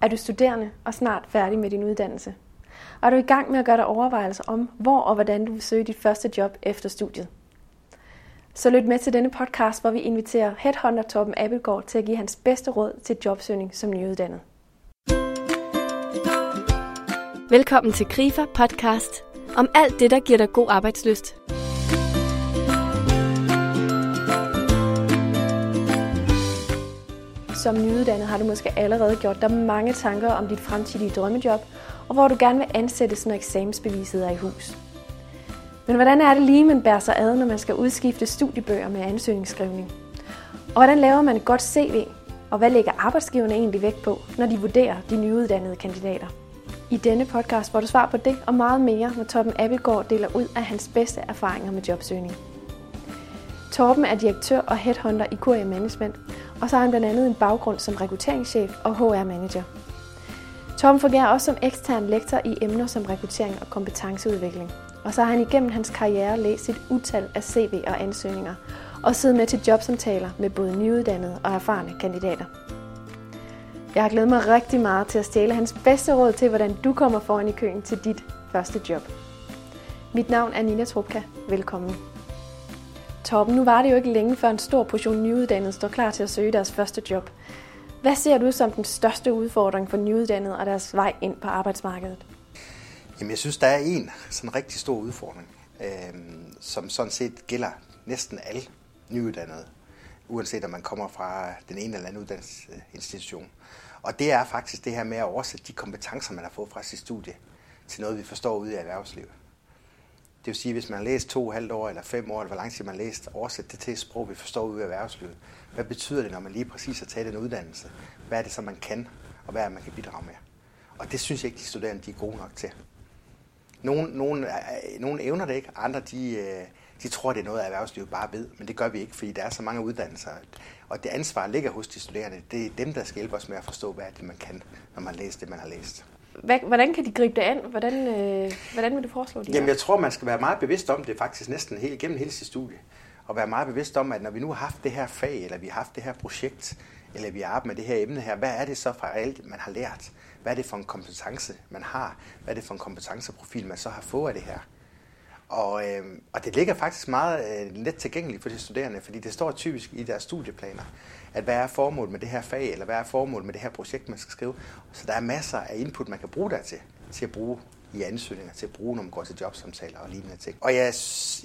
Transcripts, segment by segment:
Er du studerende og snart færdig med din uddannelse? Og er du i gang med at gøre dig overvejelser om, hvor og hvordan du vil søge dit første job efter studiet? Så lyt med til denne podcast, hvor vi inviterer headhunter Torben Abelgaard til at give hans bedste råd til jobsøgning som nyuddannet. Velkommen til Grifer podcast om alt det, der giver dig god arbejdsløst. Som nyuddannet har du måske allerede gjort dig mange tanker om dit fremtidige drømmejob, og hvor du gerne vil ansættes, når eksamensbeviset er i hus. Men hvordan er det lige, man bærer sig ad, når man skal udskifte studiebøger med ansøgningsskrivning? Og hvordan laver man et godt CV? Og hvad lægger arbejdsgiverne egentlig vægt på, når de vurderer de nyuddannede kandidater? I denne podcast får du svar på det og meget mere, når Torben Abelgaard deler ud af hans bedste erfaringer med jobsøgning. Torben er direktør og headhunter i QA Management, og så har han blandt andet en baggrund som rekrutteringschef og HR-manager. Tom fungerer også som ekstern lektor i emner som rekruttering og kompetenceudvikling. Og så har han igennem hans karriere læst et utal af CV og ansøgninger, og siddet med til jobsamtaler med både nyuddannede og erfarne kandidater. Jeg har glædet mig rigtig meget til at stjæle hans bedste råd til, hvordan du kommer foran i køen til dit første job. Mit navn er Nina Trupka. Velkommen. Torben, nu var det jo ikke længe før en stor portion nyuddannede står klar til at søge deres første job. Hvad ser du som den største udfordring for nyuddannede og deres vej ind på arbejdsmarkedet? Jamen, jeg synes, der er en sådan rigtig stor udfordring, øh, som sådan set gælder næsten alle nyuddannede, uanset om man kommer fra den ene eller anden uddannelsesinstitution. Og det er faktisk det her med at oversætte de kompetencer, man har fået fra sit studie, til noget, vi forstår ude i erhvervslivet. Det vil sige, hvis man har læst to halvt år eller fem år, eller hvor lang tid man har læst, oversæt det til et sprog, vi forstår ud i erhvervslivet. Hvad betyder det, når man lige præcis har taget den uddannelse? Hvad er det, som man kan, og hvad er det, man kan bidrage med? Og det synes jeg ikke, de studerende de er gode nok til. Nogle, nogle, nogle evner det ikke, andre de, øh, de tror, det er noget, erhvervslivet bare ved, men det gør vi ikke, fordi der er så mange uddannelser. Og det ansvar ligger hos de studerende. Det er dem, der skal hjælpe os med at forstå, hvad det, man kan, når man læser det, man har læst hvad, Hvordan kan de gribe det an? Hvordan, øh, hvordan vil du foreslå det? Jamen, jeg tror, man skal være meget bevidst om det faktisk næsten hele, gennem hele sit studie. Og være meget bevidst om, at når vi nu har haft det her fag, eller vi har haft det her projekt, eller vi har arbejdet med det her emne her, hvad er det så for alt, man har lært? Hvad er det for en kompetence, man har? Hvad er det for en kompetenceprofil, man så har fået af det her? Og, øh, og det ligger faktisk meget øh, let tilgængeligt for de studerende, fordi det står typisk i deres studieplaner, at hvad er formålet med det her fag, eller hvad er formålet med det her projekt, man skal skrive. Så der er masser af input, man kan bruge der til, til at bruge i ansøgninger, til at bruge, når man går til jobsamtaler og lignende ting. Og jeg,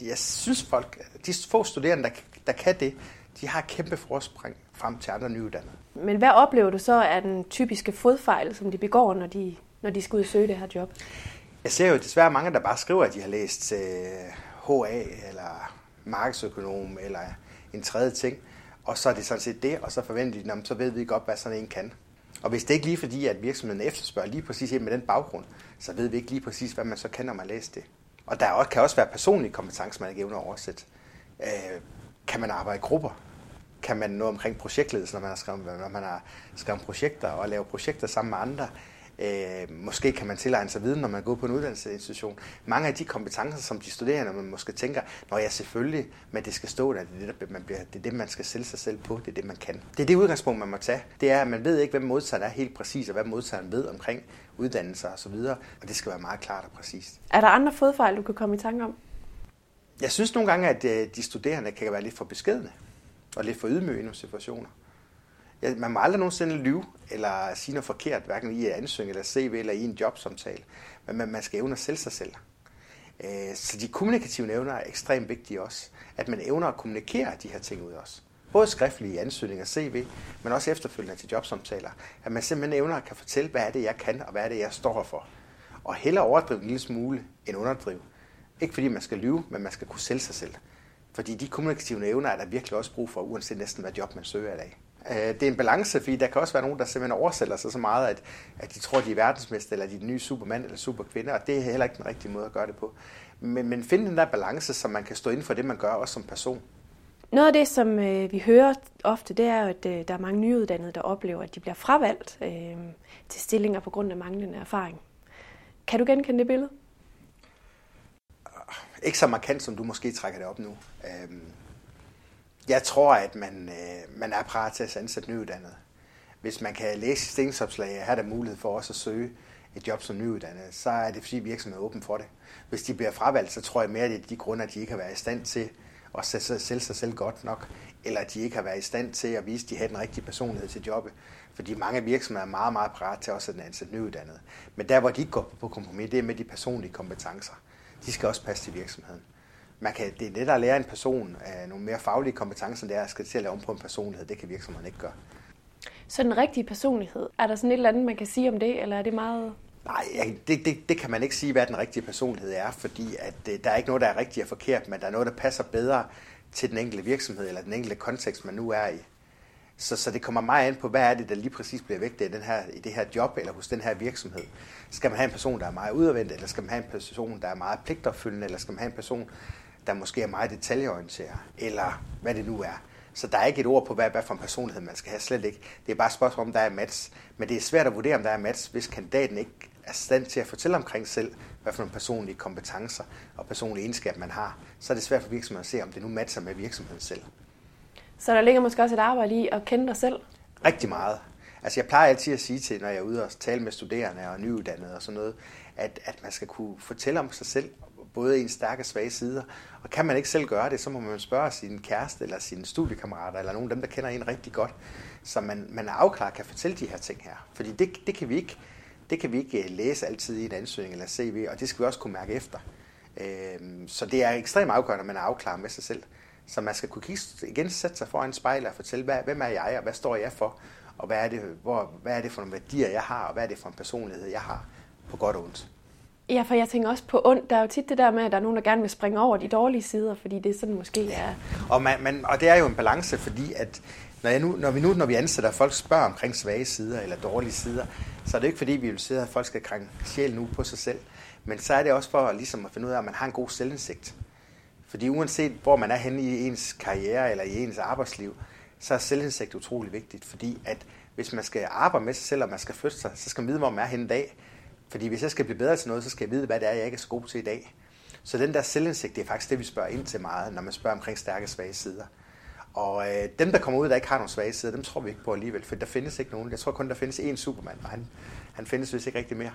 jeg synes folk, de få studerende, der, der kan det, de har kæmpe forspring frem til andre nyuddannede. Men hvad oplever du så af den typiske fodfejl, som de begår, når de, når de skal ud og søge det her job? Jeg ser jo desværre mange, der bare skriver, at de har læst øh, HA eller markedsøkonom eller en tredje ting, og så er det sådan set det, og så forventer de, så ved vi godt, hvad sådan en kan. Og hvis det ikke lige fordi, at virksomheden efterspørger lige præcis med den baggrund, så ved vi ikke lige præcis, hvad man så kan, når man læser det. Og der kan også være personlige kompetencer, man er evner at oversætte. Øh, kan man arbejde i grupper? Kan man noget omkring projektledelse, når man har skrevet, når man har skrevet projekter og lave projekter sammen med andre? Øh, måske kan man tilegne sig viden, når man går på en uddannelsesinstitution. Mange af de kompetencer, som de studerende man måske tænker, når jeg selvfølgelig, men det skal stå der, det er det, man bliver, det er det, man skal sælge sig selv på, det er det, man kan. Det er det udgangspunkt, man må tage. Det er, at man ved ikke, hvem modtageren er helt præcis, og hvad modtageren ved omkring uddannelser og så videre, og det skal være meget klart og præcist. Er der andre fodfejl, du kan komme i tanke om? Jeg synes nogle gange, at øh, de studerende kan være lidt for beskedne og lidt for ydmyge i nogle situationer. Ja, man må aldrig nogensinde lyve eller sige noget forkert, hverken i ansøgning eller CV eller i en jobsamtale. Men man, man skal evne at sælge sig selv. Øh, så de kommunikative evner er ekstremt vigtige også. At man evner at kommunikere de her ting ud også. Både skriftlige ansøgninger og CV, men også efterfølgende til jobsamtaler. At man simpelthen evner at kan fortælle, hvad er det, jeg kan, og hvad er det, jeg står for. Og hellere overdrive en lille smule end underdrive. Ikke fordi man skal lyve, men man skal kunne sælge sig selv. Fordi de kommunikative evner er der virkelig også brug for, uanset næsten hvad job man søger i dag. Øh, det er en balance, fordi der kan også være nogen, der simpelthen oversætter sig så meget, at, at de tror, de er verdensmester, eller de er den nye supermand eller superkvinde, og det er heller ikke den rigtige måde at gøre det på. Men, men finde den der balance, så man kan stå inden for det, man gør, også som person. Noget af det, som øh, vi hører ofte, det er, at øh, der er mange nyuddannede, der oplever, at de bliver fravalgt øh, til stillinger på grund af manglende erfaring. Kan du genkende det billede? Ikke så markant, som du måske trækker det op nu. Øh, jeg tror, at man, øh, man er parat til at ansætte nyuddannede. hvis man kan læse stillingsopslag og har der mulighed for også at søge et job som nyuddannet, så er det fordi virksomheden er åben for det. Hvis de bliver fravalgt, så tror jeg mere, at det er de grunde, at de ikke har været i stand til at sælge sig selv godt nok, eller at de ikke har været i stand til at vise, at de har den rigtige personlighed til jobbet. Fordi mange virksomheder er meget, meget parat til også at ansætte nyuddannede. Men der, hvor de går på kompromis, det er med de personlige kompetencer. De skal også passe til virksomheden. Man kan, det er let at lære en person af nogle mere faglige kompetencer, end det er at skal til at lave om på en personlighed. Det kan virksomheden ikke gøre. Så den rigtige personlighed, er der sådan et eller andet, man kan sige om det, eller er det meget... Nej, det, det, det kan man ikke sige, hvad den rigtige personlighed er, fordi at, øh, der er ikke noget, der er rigtigt og forkert, men der er noget, der passer bedre til den enkelte virksomhed eller den enkelte kontekst, man nu er i. Så, så det kommer meget an på, hvad er det, der lige præcis bliver vægtet i, den her, i det her job eller hos den her virksomhed. Skal man have en person, der er meget udadvendt, eller skal man have en person, der er meget pligtopfyldende, eller skal man have en person, der måske er meget detaljeorienteret, eller hvad det nu er. Så der er ikke et ord på, hvad, hvad for en personlighed man skal have, slet ikke. Det er bare et spørgsmål, om der er match. Men det er svært at vurdere, om der er match, hvis kandidaten ikke er stand til at fortælle omkring selv, hvad for nogle personlige kompetencer og personlige egenskaber man har. Så er det svært for virksomheden at se, om det nu matcher med virksomheden selv. Så der ligger måske også et arbejde i at kende dig selv? Rigtig meget. Altså jeg plejer altid at sige til, når jeg er ude og tale med studerende og nyuddannede og sådan noget, at, at man skal kunne fortælle om sig selv, både ens stærke og svage sider. Og kan man ikke selv gøre det, så må man spørge sin kæreste eller sine studiekammerater, eller nogen af dem, der kender en rigtig godt, så man, man er afklaret kan fortælle de her ting her. Fordi det, det, kan vi ikke, det kan vi ikke øh, læse altid i en ansøgning eller CV, og det skal vi også kunne mærke efter. Øhm, så det er ekstremt afgørende, at man er afklaret med sig selv. Så man skal kunne kigge, igen sætte sig foran spejlet og fortælle, hvad, hvem er jeg, og hvad står jeg for, og hvad er, det, hvor, hvad er det for nogle værdier, jeg har, og hvad er det for en personlighed, jeg har, på godt og ondt. Ja, for jeg tænker også på ondt. Der er jo tit det der med, at der er nogen, der gerne vil springe over de dårlige sider, fordi det er sådan måske er... Og, man, man, og det er jo en balance, fordi at når, jeg nu, når vi nu, når vi ansætter, at folk spørger omkring svage sider eller dårlige sider, så er det ikke fordi, vi vil sige, at folk skal krænke sjælen nu på sig selv. Men så er det også for ligesom at finde ud af, at man har en god selvindsigt. Fordi uanset hvor man er henne i ens karriere eller i ens arbejdsliv, så er selvindsigt utrolig vigtigt. Fordi at hvis man skal arbejde med sig selv, og man skal flytte sig, så skal man vide, hvor man er henne i dag. Fordi hvis jeg skal blive bedre til noget, så skal jeg vide, hvad det er, jeg ikke er så god til i dag. Så den der selvindsigt, det er faktisk det, vi spørger ind til meget, når man spørger omkring stærke og svage sider. Og øh, dem, der kommer ud, der ikke har nogen svage sider, dem tror vi ikke på alligevel, for der findes ikke nogen. Jeg tror kun, der findes én Superman, og han, han findes vist ikke rigtig mere.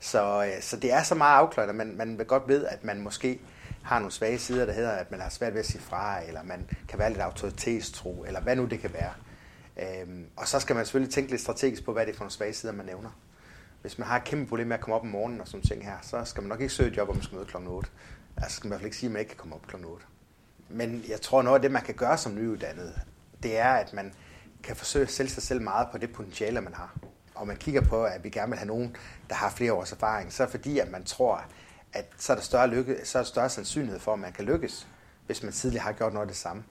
Så, øh, så det er så meget afklaret, at man, man vil godt ved, at man måske har nogle svage sider, der hedder, at man har svært ved at sige fra, eller man kan være lidt autoritetstro, eller hvad nu det kan være. Øhm, og så skal man selvfølgelig tænke lidt strategisk på, hvad det er for nogle svage sider, man nævner hvis man har et kæmpe problem med at komme op om morgenen og sådan ting her, så skal man nok ikke søge et job, om man skal møde kl. 8. Altså skal man i hvert fald ikke sige, at man ikke kan komme op kl. 8. Men jeg tror, noget af det, man kan gøre som nyuddannet, det er, at man kan forsøge at sælge sig selv meget på det potentiale, man har. Og man kigger på, at vi gerne vil have nogen, der har flere års erfaring, så er fordi, at man tror, at så er der større, lykke, så er der større sandsynlighed for, at man kan lykkes, hvis man tidligere har gjort noget af det samme.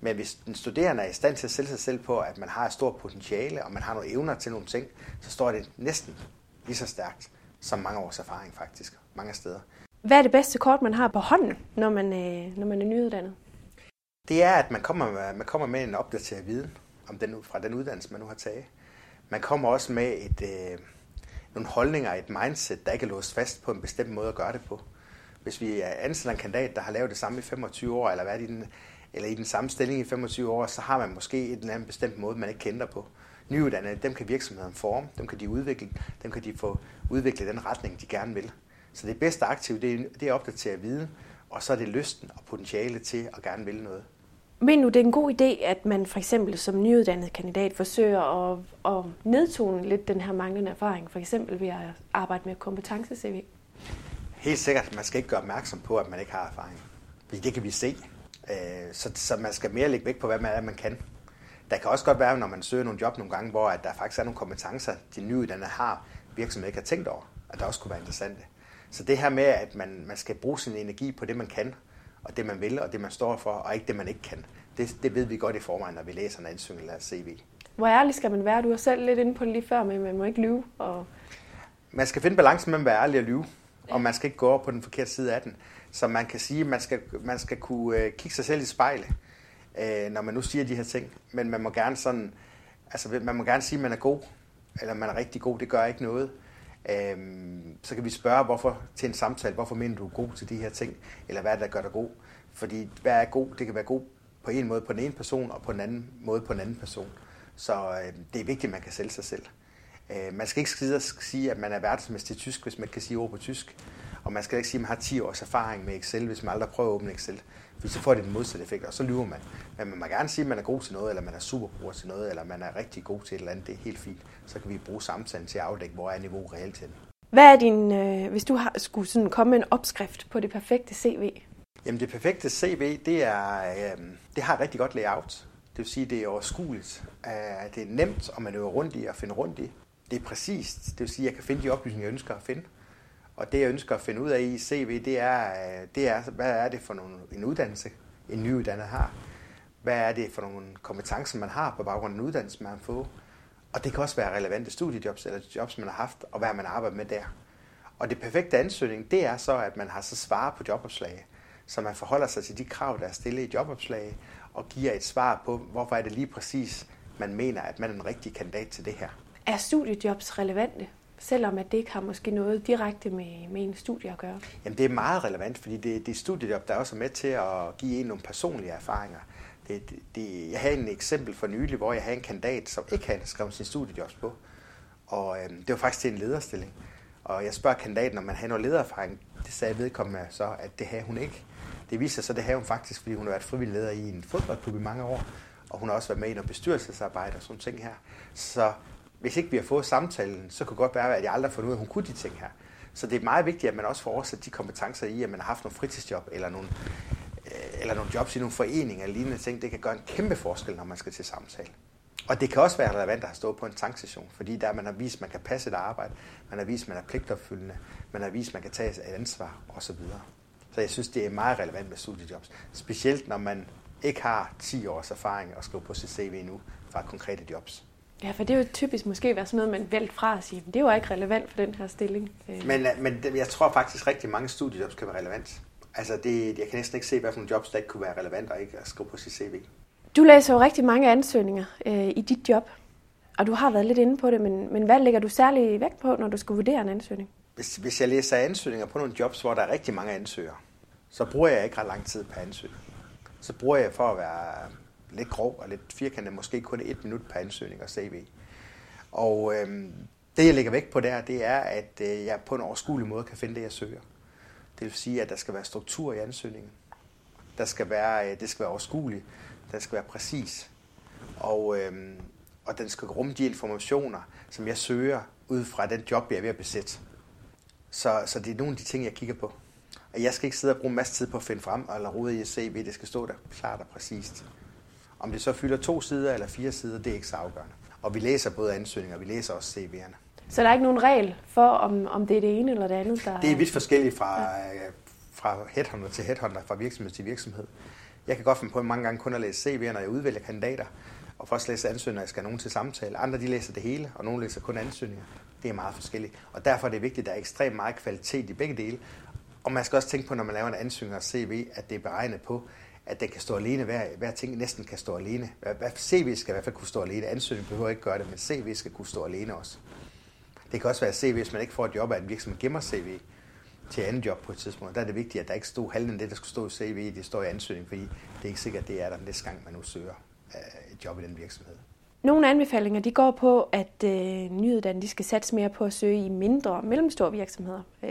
Men hvis den studerende er i stand til at sælge sig selv på, at man har et stort potentiale, og man har nogle evner til nogle ting, så står det næsten lige så stærkt som mange års erfaring faktisk, mange steder. Hvad er det bedste kort, man har på hånden, når man, øh, når man er nyuddannet? Det er, at man kommer, med, man kommer med en opdateret viden om den, fra den uddannelse, man nu har taget. Man kommer også med et, øh, nogle holdninger, et mindset, der ikke er låst fast på en bestemt måde at gøre det på. Hvis vi ansætter en kandidat, der har lavet det samme i 25 år, eller været i den, eller i den samme stilling i 25 år, så har man måske en eller anden bestemt måde, man ikke kender på nyuddannede, dem kan virksomheden forme, dem kan de udvikle, dem kan de få udviklet den retning, de gerne vil. Så det bedste aktiv, det er, det er at opdatere viden, og så er det lysten og potentiale til at gerne vil noget. Men nu, det er en god idé, at man for eksempel som nyuddannet kandidat forsøger at, at nedtone lidt den her manglende erfaring, for eksempel ved at arbejde med kompetence-CV? Helt sikkert. Man skal ikke gøre opmærksom på, at man ikke har erfaring. Fordi det kan vi se. Øh, så, så man skal mere lægge vægt på, hvad man er, man kan. Der kan også godt være, når man søger nogle job nogle gange, hvor at der faktisk er nogle kompetencer, de nyuddannede har, virksomheden ikke har tænkt over, at der også kunne være interessante. Så det her med, at man, man skal bruge sin energi på det, man kan, og det, man vil, og det, man står for, og ikke det, man ikke kan, det, det ved vi godt i forvejen, når vi læser en ansøgning eller CV. Hvor ærlig skal man være? Du har selv lidt inde på det lige før, men man må ikke lyve. Og... Man skal finde balancen mellem at være ærlig og lyve, og man skal ikke gå over på den forkerte side af den. Så man kan sige, at man skal, man skal kunne øh, kigge sig selv i spejlet øh, når man nu siger de her ting. Men man må gerne sådan, altså man må gerne sige, at man er god, eller man er rigtig god, det gør ikke noget. Øh, så kan vi spørge hvorfor, til en samtale, hvorfor mener du er god til de her ting, eller hvad er det, der gør dig god? Fordi hvad er god? Det kan være god på en måde på den ene person, og på en anden måde på en anden person. Så øh, det er vigtigt, at man kan sælge sig selv. Øh, man skal ikke skide sige, at man er verdensmester i tysk, hvis man kan sige ord på tysk. Og man skal ikke sige, at man har 10 års erfaring med Excel, hvis man aldrig prøver at åbne Excel. For så får det den modsatte effekt, og så lyver man. Men man må gerne sige, at man er god til noget, eller man er superbror til noget, eller man er rigtig god til et eller andet. Det er helt fint. Så kan vi bruge samtalen til at afdække, hvor er niveau reelt til. Hvad er din, øh, hvis du har, skulle sådan komme med en opskrift på det perfekte CV? Jamen det perfekte CV, det, er, øh, det har et rigtig godt layout. Det vil sige, det er overskueligt. Øh, det er nemt at manøvrere rundt i og finde rundt i. Det er præcist. Det vil sige, at jeg kan finde de oplysninger, jeg ønsker at finde. Og det, jeg ønsker at finde ud af i CV, det er, øh, det er hvad er det for nogle, en uddannelse, en nyuddannet har? Hvad er det for nogle kompetencer, man har på baggrund af en uddannelse, man har fået? Og det kan også være relevante studiejobs eller jobs, man har haft, og hvad man arbejder med der. Og det perfekte ansøgning, det er så, at man har så svar på jobopslag, så man forholder sig til de krav, der er stillet i jobopslag, og giver et svar på, hvorfor er det lige præcis, man mener, at man er en rigtig kandidat til det her. Er studiejobs relevante? Selvom at det ikke har måske noget direkte med, med en studie at gøre? Jamen det er meget relevant, fordi det, det er studiejob, der også er med til at give en nogle personlige erfaringer. Det, det, det, jeg havde en eksempel for nylig, hvor jeg havde en kandidat, som ikke havde skrevet sin studiejobs på. Og øh, det var faktisk til en lederstilling. Og jeg spørger kandidaten, om man havde noget ledererfaring. Det sagde vedkommende så, at det havde hun ikke. Det viser sig så, at det havde hun faktisk, fordi hun har været frivillig leder i en fodboldklub i mange år. Og hun har også været med i noget bestyrelsesarbejde og sådan ting her. Så hvis ikke vi har fået samtalen, så kunne det godt være, at jeg aldrig har fundet ud af, at hun kunne de ting her. Så det er meget vigtigt, at man også får oversat de kompetencer i, at man har haft nogle fritidsjob eller nogle, øh, eller nogle jobs i nogle foreninger eller lignende ting. Det kan gøre en kæmpe forskel, når man skal til samtale. Og det kan også være relevant at have stået på en tankstation, fordi der man har vist, at man kan passe et arbejde, man har vist, at man er pligtopfyldende, man har vist, at man kan tage et ansvar osv. Så jeg synes, det er meget relevant med studiejobs. Specielt når man ikke har 10 års erfaring at skrive på sit CV nu fra konkrete jobs. Ja, for det er jo typisk måske være sådan noget, man vælt fra at sige, det jo ikke relevant for den her stilling. Øh. Men, øh, men jeg tror faktisk rigtig mange studiejobs kan være relevant. Altså det, jeg kan næsten ikke se, hvad for nogle jobs, der ikke kunne være relevant og ikke at skrive på sit CV. Du læser jo rigtig mange ansøgninger øh, i dit job, og du har været lidt inde på det, men, men hvad lægger du særlig vægt på, når du skal vurdere en ansøgning? Hvis, hvis jeg læser ansøgninger på nogle jobs, hvor der er rigtig mange ansøgere, så bruger jeg ikke ret lang tid på ansøgning. Så bruger jeg for at være lidt grov og lidt firkantet, måske kun et minut per ansøgning og CV. Og øh, det, jeg lægger vægt på der, det er, at øh, jeg på en overskuelig måde kan finde det, jeg søger. Det vil sige, at der skal være struktur i ansøgningen. Der skal være, øh, det skal være overskueligt. Den skal være præcis. Og, øh, og den skal rumme de informationer, som jeg søger ud fra den job, jeg er ved at besætte. Så, så det er nogle af de ting, jeg kigger på. Og jeg skal ikke sidde og bruge en masse tid på at finde frem, eller rode i et CV. Det skal stå der klart og præcist. Om det så fylder to sider eller fire sider, det er ikke så afgørende. Og vi læser både ansøgninger, og vi læser også CV'erne. Så der er ikke nogen regel for, om, om det er det ene eller det andet, der... Det er vidt forskelligt fra, ja. fra headhunter til headhunter, fra virksomhed til virksomhed. Jeg kan godt finde på mange gange kun at læse CV'er, når jeg udvælger kandidater, og først læse ansøgninger, jeg skal have nogen til samtale. Andre de læser det hele, og nogle læser kun ansøgninger. Det er meget forskelligt. Og derfor er det vigtigt, at der er ekstremt meget kvalitet i begge dele. Og man skal også tænke på, når man laver en ansøgning og CV, at det er beregnet på, at den kan stå alene. Hver, hver ting næsten kan stå alene. Hver, CV skal i hvert fald kunne stå alene. Ansøgning behøver ikke gøre det, men CV skal kunne stå alene også. Det kan også være CV, hvis man ikke får et job af en virksomhed, gemmer CV til andet job på et tidspunkt. Der er det vigtigt, at der ikke stod halvdelen af det, der skulle stå i CV, det står i ansøgningen, fordi det er ikke sikkert, at det er der næste gang, man nu søger øh, et job i den virksomhed. Nogle anbefalinger de går på, at øh, nyuddannede de skal satse mere på at søge i mindre og mellemstore virksomheder. Øh,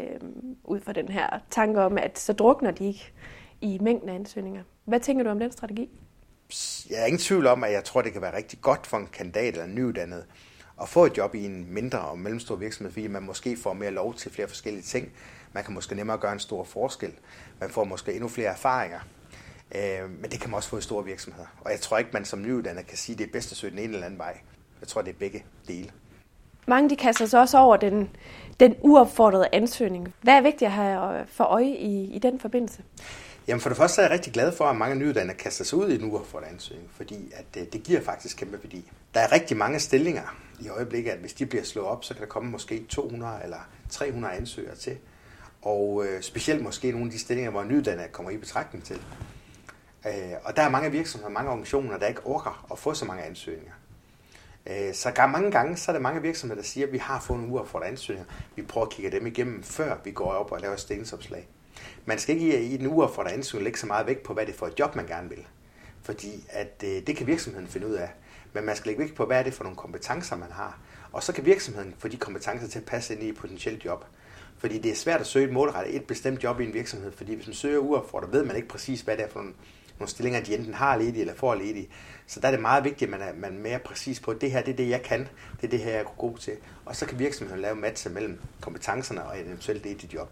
ud fra den her tanke om, at så drukner de ikke i mængden af ansøgninger. Hvad tænker du om den strategi? Jeg er ingen tvivl om, at jeg tror, det kan være rigtig godt for en kandidat eller en nyuddannet at få et job i en mindre og mellemstor virksomhed, fordi man måske får mere lov til flere forskellige ting. Man kan måske nemmere gøre en stor forskel. Man får måske endnu flere erfaringer. Øh, men det kan man også få i store virksomheder. Og jeg tror ikke, man som nyuddannet kan sige, at det er bedst at søge den ene eller anden vej. Jeg tror, det er begge dele. Mange de kaster sig også over den, den uopfordrede ansøgning. Hvad er vigtigt at have for øje i, i den forbindelse? Jamen for det første er jeg rigtig glad for, at mange nyuddannede kaster sig ud i en uopfordret ansøgning, fordi at øh, det, giver faktisk kæmpe værdi. Der er rigtig mange stillinger i øjeblikket, at hvis de bliver slået op, så kan der komme måske 200 eller 300 ansøgere til. Og øh, specielt måske nogle af de stillinger, hvor nyuddannede kommer i betragtning til. Øh, og der er mange virksomheder, mange organisationer, der ikke orker at få så mange ansøgninger. Øh, så mange gange så er der mange virksomheder, der siger, at vi har fået nogle for ansøgninger. Vi prøver at kigge dem igennem, før vi går op og laver stillingsopslag. Man skal ikke i den uge for at lægge så meget vægt på, hvad det er for et job, man gerne vil. Fordi at, øh, det kan virksomheden finde ud af. Men man skal lægge vægt på, hvad er det for nogle kompetencer, man har. Og så kan virksomheden få de kompetencer til at passe ind i et potentielt job. Fordi det er svært at søge et målrettet et bestemt job i en virksomhed, fordi hvis man søger uopfordret, ved man ikke præcis, hvad det er for nogle, nogle stillinger, de enten har ledige eller får ledige. Så der er det meget vigtigt, at man er, man er mere præcis på, at det her det er det, jeg kan, det er det her, jeg er god til. Og så kan virksomheden lave matcher mellem kompetencerne og eventuelt det i dit job.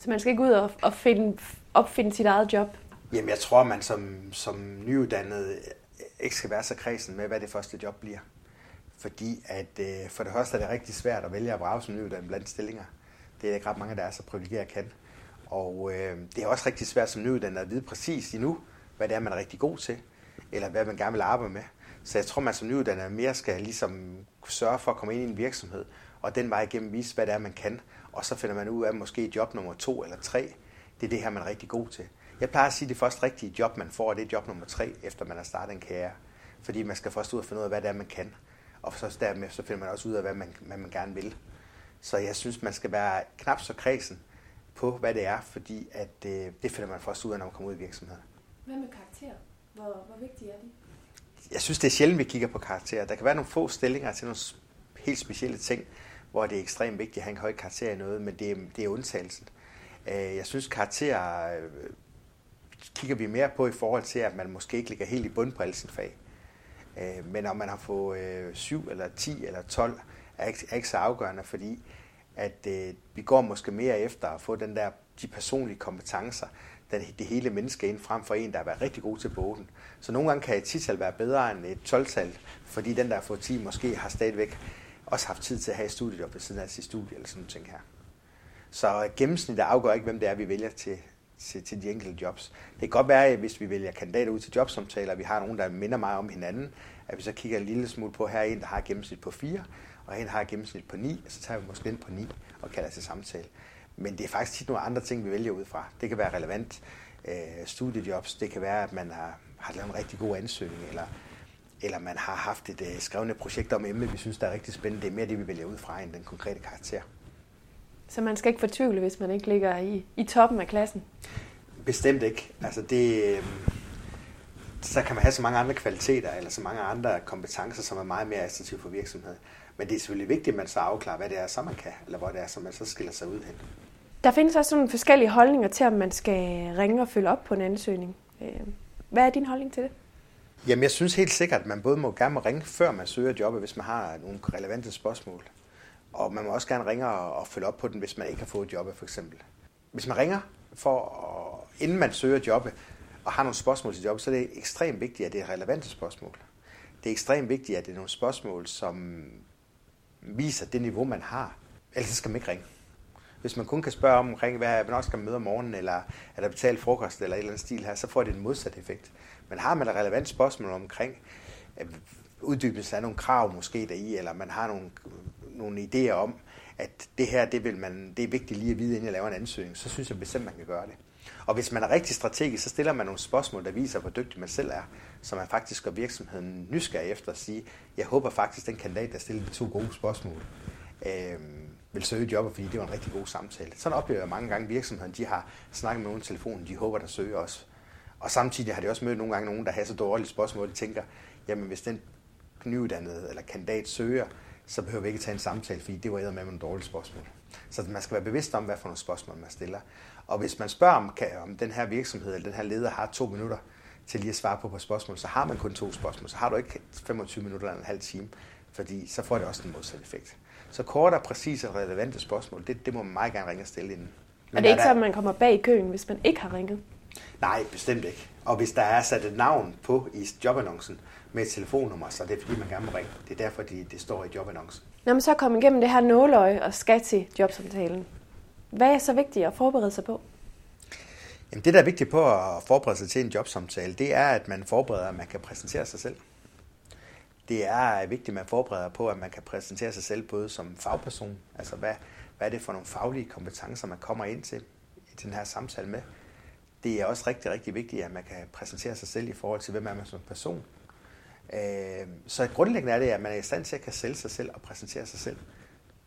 Så man skal ikke ud og, og finde, opfinde sit eget job? Jamen, jeg tror, man som, som nyuddannet ikke skal være så kredsen med, hvad det første job bliver. Fordi at øh, for det første er det rigtig svært at vælge at brage som nyuddannet blandt stillinger. Det er ikke ret mange, der er så privilegeret kan. Og øh, det er også rigtig svært som nyuddannet at vide præcis endnu, hvad det er, man er rigtig god til, eller hvad man gerne vil arbejde med. Så jeg tror, man som nyuddannet mere skal ligesom sørge for at komme ind i en virksomhed, og den vej igennem vise, hvad det er, man kan. Og så finder man ud af måske job nummer to eller tre. Det er det her, man er rigtig god til. Jeg plejer at sige, at det første rigtige job, man får, det er job nummer tre, efter man har startet en karriere. Fordi man skal først ud og finde ud af, hvad det er, man kan. Og så dermed så finder man også ud af, hvad man, hvad man gerne vil. Så jeg synes, man skal være knap så kredsen på, hvad det er, fordi at, øh, det finder man først ud af, når man kommer ud i virksomheden. Hvad med karakter? Hvor, hvor vigtige er de? Jeg synes, det er sjældent, vi kigger på karakterer. Der kan være nogle få stillinger til nogle helt specielle ting, hvor det er ekstremt vigtigt at have en høj karakter i noget, men det er, det er undtagelsen. Øh, jeg synes, karakterer øh, kigger vi mere på i forhold til, at man måske ikke ligger helt i bund på alle sine fag. Øh, men om man har fået 7 eller 10 eller 12, er ikke, er ikke så afgørende, fordi at vi går måske mere efter at få den der, de personlige kompetencer, den, det hele menneske ind frem for en, der har været rigtig god til båden. Så nogle gange kan et 10-tal være bedre end et 12-tal, fordi den, der har fået 10, måske har stadigvæk også haft tid til at have et studiejob ved siden af sit studie eller sådan noget her. Så gennemsnittet afgør ikke, hvem det er, vi vælger til, til, til de enkelte jobs. Det kan godt være, at hvis vi vælger kandidater ud til jobsamtaler, og vi har nogen, der minder meget om hinanden, at vi så kigger en lille smule på, her er en, der har gennemsnit på 4, og en har gennemsnit på 9, så tager vi måske den på 9 og kalder til samtale. Men det er faktisk tit nogle andre ting, vi vælger ud fra. Det kan være relevant øh, studiejobs, det kan være, at man har, har lavet en rigtig god ansøgning, eller, eller man har haft et øh, skrevne projekt om emne, vi synes, der er rigtig spændende. Det er mere det, vi vælger ud fra, end den konkrete karakter. Så man skal ikke fortvivle, hvis man ikke ligger i, i toppen af klassen? Bestemt ikke. Altså det, øh, så kan man have så mange andre kvaliteter, eller så mange andre kompetencer, som er meget mere attraktive for virksomheden. Men det er selvfølgelig vigtigt, at man så afklarer, hvad det er, så man kan, eller hvor det er, så man så skiller sig ud hen. Der findes også nogle forskellige holdninger til, om man skal ringe og følge op på en ansøgning. Øh, hvad er din holdning til det? Jamen, jeg synes helt sikkert, at man både må gerne må ringe, før man søger jobbet, hvis man har nogle relevante spørgsmål. Og man må også gerne ringe og følge op på den, hvis man ikke har fået jobbet, for eksempel. Hvis man ringer, for, inden man søger jobbet, og har nogle spørgsmål til jobbet, så er det ekstremt vigtigt, at det er relevante spørgsmål. Det er ekstremt vigtigt, at det er nogle spørgsmål, som viser det niveau, man har. Ellers skal man ikke ringe. Hvis man kun kan spørge om, omkring, hvad, hvornår skal man møde om morgenen, eller er der betalt frokost, eller et eller andet stil her, så får det en modsat effekt. Men har man et relevant spørgsmål omkring uddybelse af nogle krav måske deri, eller man har nogle, nogle idéer om, at det her, det, vil man, det er vigtigt lige at vide, inden jeg laver en ansøgning, så synes jeg bestemt, man kan gøre det. Og hvis man er rigtig strategisk, så stiller man nogle spørgsmål, der viser, hvor dygtig man selv er, så man faktisk gør virksomheden nysgerrig efter at sige, jeg håber faktisk, den kandidat, der stiller de to gode spørgsmål, øh, vil søge jobber, fordi det var en rigtig god samtale. Sådan oplever jeg mange gange, virksomheden de har snakket med nogen i telefonen, de håber, der søger os. Og samtidig har de også mødt nogle gange nogen, der har så dårlige spørgsmål, de tænker, jamen hvis den nyuddannede eller kandidat søger, så behøver vi ikke tage en samtale, fordi det var med nogle dårlige spørgsmål. Så man skal være bevidst om, hvad for nogle spørgsmål man stiller. Og hvis man spørger, om, kan, om den her virksomhed eller den her leder har to minutter til lige at svare på på spørgsmål, så har man kun to spørgsmål. Så har du ikke 25 minutter eller en halv time, fordi så får det også den modsatte effekt. Så korte og præcise og relevante spørgsmål, det, det må man meget gerne ringe og stille inden. Men er det ikke så, at man kommer bag i køen, hvis man ikke har ringet? Nej, bestemt ikke. Og hvis der er sat et navn på i jobannoncen med et telefonnummer, så er det fordi, man gerne må ringe. Det er derfor, det, det står i jobannoncen. Når man så kommer igennem det her nåløje og skal til jobsamtalen, hvad er så vigtigt at forberede sig på? Jamen det, der er vigtigt på at forberede sig til en jobsamtale, det er, at man forbereder, at man kan præsentere sig selv. Det er vigtigt, at man forbereder på, at man kan præsentere sig selv både som fagperson, altså hvad, hvad er det for nogle faglige kompetencer, man kommer ind til i den her samtale med. Det er også rigtig, rigtig vigtigt, at man kan præsentere sig selv i forhold til, hvem er man som person. Øh, så grundlæggende er det, at man er i stand til at kan sælge sig selv og præsentere sig selv.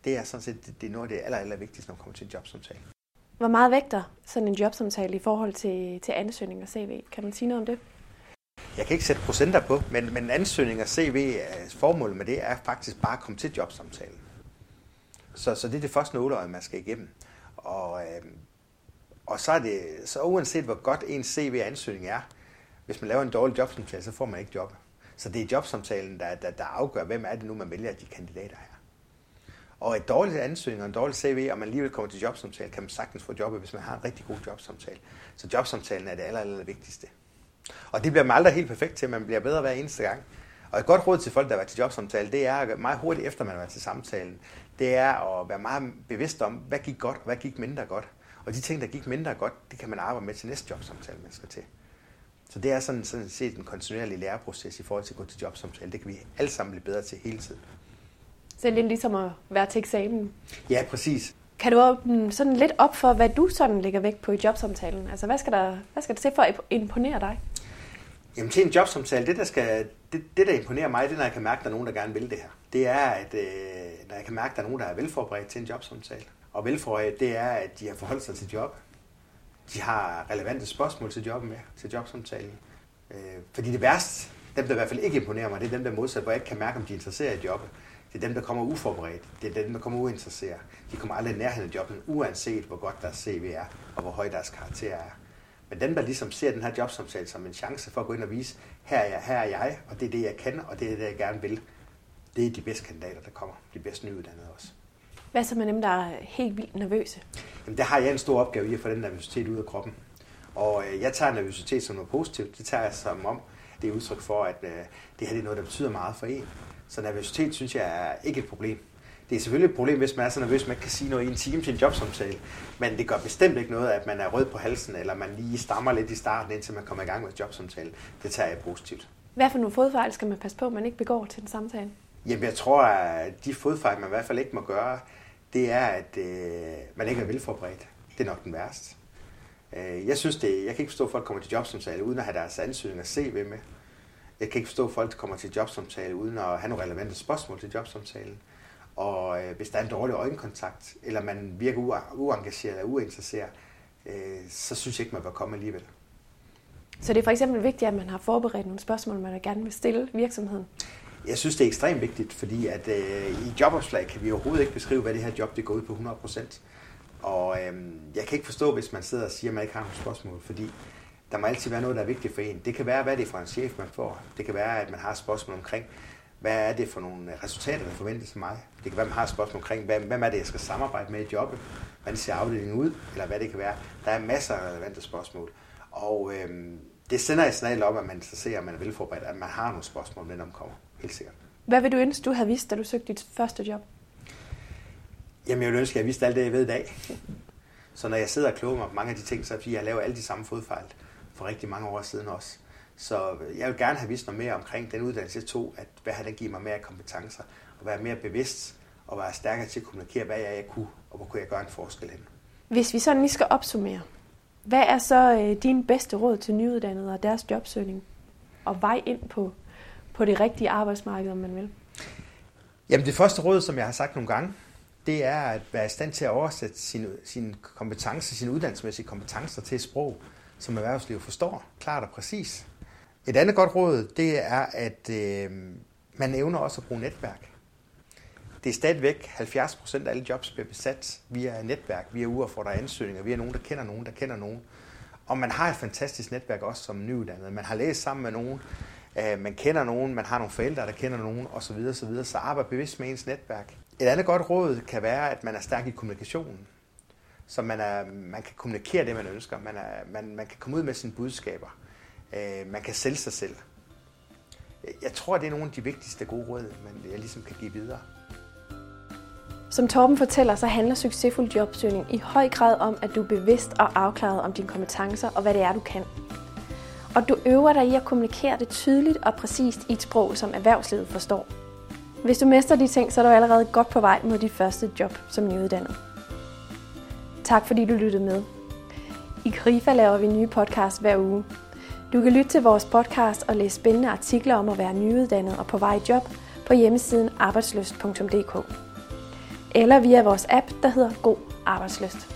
Det er sådan set det er noget af det aller, aller vigtigste, når man kommer til en jobsamtale. Hvor meget vægter sådan en jobsamtale i forhold til, til ansøgning og CV? Kan man sige noget om det? Jeg kan ikke sætte procenter på, men, men ansøgning og CV, øh, formålet med det er faktisk bare at komme til jobsamtalen. Så, så det er det første nåleøje, man skal igennem. Og, øh, og så er det, så uanset hvor godt en CV-ansøgning er, hvis man laver en dårlig jobsamtale, så får man ikke job. Så det er jobsamtalen, der, der, der afgør, hvem er det nu, man vælger af de kandidater her. Og et dårligt ansøgning og en dårlig CV, og man alligevel kommer til jobsamtale, kan man sagtens få jobbet, hvis man har en rigtig god jobsamtale. Så jobsamtalen er det aller, aller vigtigste. Og det bliver man aldrig helt perfekt til, man bliver bedre hver eneste gang. Og et godt råd til folk, der har været til jobsamtale, det er meget hurtigt efter, man har været til samtalen, det er at være meget bevidst om, hvad gik godt, og hvad gik mindre godt. Og de ting, der gik mindre godt, det kan man arbejde med til næste jobsamtale, man skal til. Så det er sådan, sådan set en kontinuerlig læreproces i forhold til at gå til jobsamtale. Det kan vi alle sammen blive bedre til hele tiden. Så det er ligesom at være til eksamen? Ja, præcis. Kan du åbne sådan lidt op for, hvad du sådan lægger vægt på i jobsamtalen? Altså, hvad skal der, hvad skal der til for at imponere dig? Jamen til en jobsamtale, det der, skal, det, det der imponerer mig, det er, når jeg kan mærke, at der er nogen, der gerne vil det her. Det er, at øh, når jeg kan mærke, at der er nogen, der er velforberedt til en jobsamtale. Og velforberedt, det er, at de har forholdt sig til job. De har relevante spørgsmål til jobben med, til jobsamtalen. Øh, fordi det værste, dem der i hvert fald ikke imponerer mig, det er dem, der modsat, hvor jeg ikke kan mærke, om de er interesseret i jobbet. Det er dem, der kommer uforberedt. Det er dem, der kommer uinteresseret. De kommer aldrig nærheden af jobben, uanset hvor godt deres CV er, og hvor høj deres karakter er. Men dem, der ligesom ser den her jobsamtale som en chance for at gå ind og vise, her er jeg, her er jeg, og det er det, jeg kan, og det er det, jeg gerne vil, det er de bedste kandidater, der kommer. De bedst nyuddannede også. Hvad så med dem, der er helt vildt nervøse? Jamen, der har jeg en stor opgave i at få den nervøsitet ud af kroppen. Og øh, jeg tager nervøsitet som noget positivt. Det tager jeg som om, det er udtryk for, at øh, det her det er noget, der betyder meget for en. Så nervøsitet synes jeg er ikke et problem. Det er selvfølgelig et problem, hvis man er så nervøs, at man ikke kan sige noget i en time til en jobsamtale. Men det gør bestemt ikke noget, at man er rød på halsen, eller man lige stammer lidt i starten, indtil man kommer i gang med jobsamtale. Det tager jeg positivt. Hvad for nogle fodfejl skal man passe på, at man ikke begår til en samtale? Jamen, jeg tror, at de fodfejl, man i hvert fald ikke må gøre, det er, at øh, man ikke er velforberedt. Det er nok den værste. Øh, jeg synes det, jeg kan ikke forstå, at folk kommer til jobsamtale uden at have deres ansøgning og CV med. Jeg kan ikke forstå, at folk kommer til jobsamtale uden at have nogle relevante spørgsmål til jobsamtalen. Og øh, hvis der er en dårlig øjenkontakt, eller man virker uengageret eller uinteresseret, øh, så synes jeg ikke, man bør komme alligevel. Så det er for eksempel vigtigt, at man har forberedt nogle spørgsmål, man gerne vil stille virksomheden? Jeg synes, det er ekstremt vigtigt, fordi at øh, i jobopslag kan vi overhovedet ikke beskrive, hvad det her job det går ud på 100%. Og øh, jeg kan ikke forstå, hvis man sidder og siger, at man ikke har nogle spørgsmål, fordi der må altid være noget, der er vigtigt for en. Det kan være, hvad det er for en chef, man får. Det kan være, at man har spørgsmål omkring, hvad er det for nogle resultater, der forventes af mig. Det kan være, man har et spørgsmål omkring, hvem er det, jeg skal samarbejde med i jobbet. Hvordan ser afdelingen ud? Eller hvad det kan være. Der er masser af relevante spørgsmål. Og øh, det sender et signal om, at man ser, at man er velforberedt, at man har nogle spørgsmål, når man kommer. Helt sikkert. Hvad vil du ønske, du havde vidst, da du søgte dit første job? Jamen, jeg vil ønske, at jeg vidste alt det, jeg ved i dag. Så når jeg sidder og kloger mig på mange af de ting, så er det fordi, jeg laver alle de samme fodfejl for rigtig mange år siden også. Så jeg vil gerne have vist noget mere omkring den uddannelse, jeg tog, at hvad har den givet mig mere kompetencer, og være mere bevidst, og være stærkere til at kommunikere, hvad jeg, jeg kunne, og hvor kunne jeg gøre en forskel hen. Hvis vi sådan lige skal opsummere, hvad er så øh, din bedste råd til nyuddannede og deres jobsøgning, og vej ind på på det rigtige arbejdsmarked, om man vil? Jamen det første råd, som jeg har sagt nogle gange, det er at være i stand til at oversætte sine, sine kompetencer, sine uddannelsesmæssige kompetencer til et sprog, som erhvervslivet forstår klart og præcis. Et andet godt råd, det er, at øh, man evner også at bruge netværk. Det er stadigvæk 70 procent af alle jobs bliver besat via netværk, via uaffordrede ansøgninger, via nogen, der kender nogen, der kender nogen. Og man har et fantastisk netværk også som nyuddannet. Man har læst sammen med nogen, øh, man kender nogen, man har nogle forældre, der kender nogen, osv. osv. Så arbejde bevidst med ens netværk. Et andet godt råd kan være, at man er stærk i kommunikationen. Så man, er, man kan kommunikere det, man ønsker. Man, er, man, man kan komme ud med sine budskaber. Øh, man kan sælge sig selv. Jeg tror, det er nogle af de vigtigste gode råd, man jeg ligesom kan give videre. Som Torben fortæller, så handler succesfuld jobsøgning i høj grad om, at du er bevidst og afklaret om dine kompetencer og hvad det er, du kan. Og du øver dig i at kommunikere det tydeligt og præcist i et sprog, som erhvervslivet forstår. Hvis du mester de ting, så er du allerede godt på vej mod dit første job som nyuddannet. Tak fordi du lyttede med. I Grifa laver vi nye podcasts hver uge. Du kan lytte til vores podcast og læse spændende artikler om at være nyuddannet og på vej i job på hjemmesiden arbejdsløst.dk eller via vores app, der hedder God Arbejdsløst.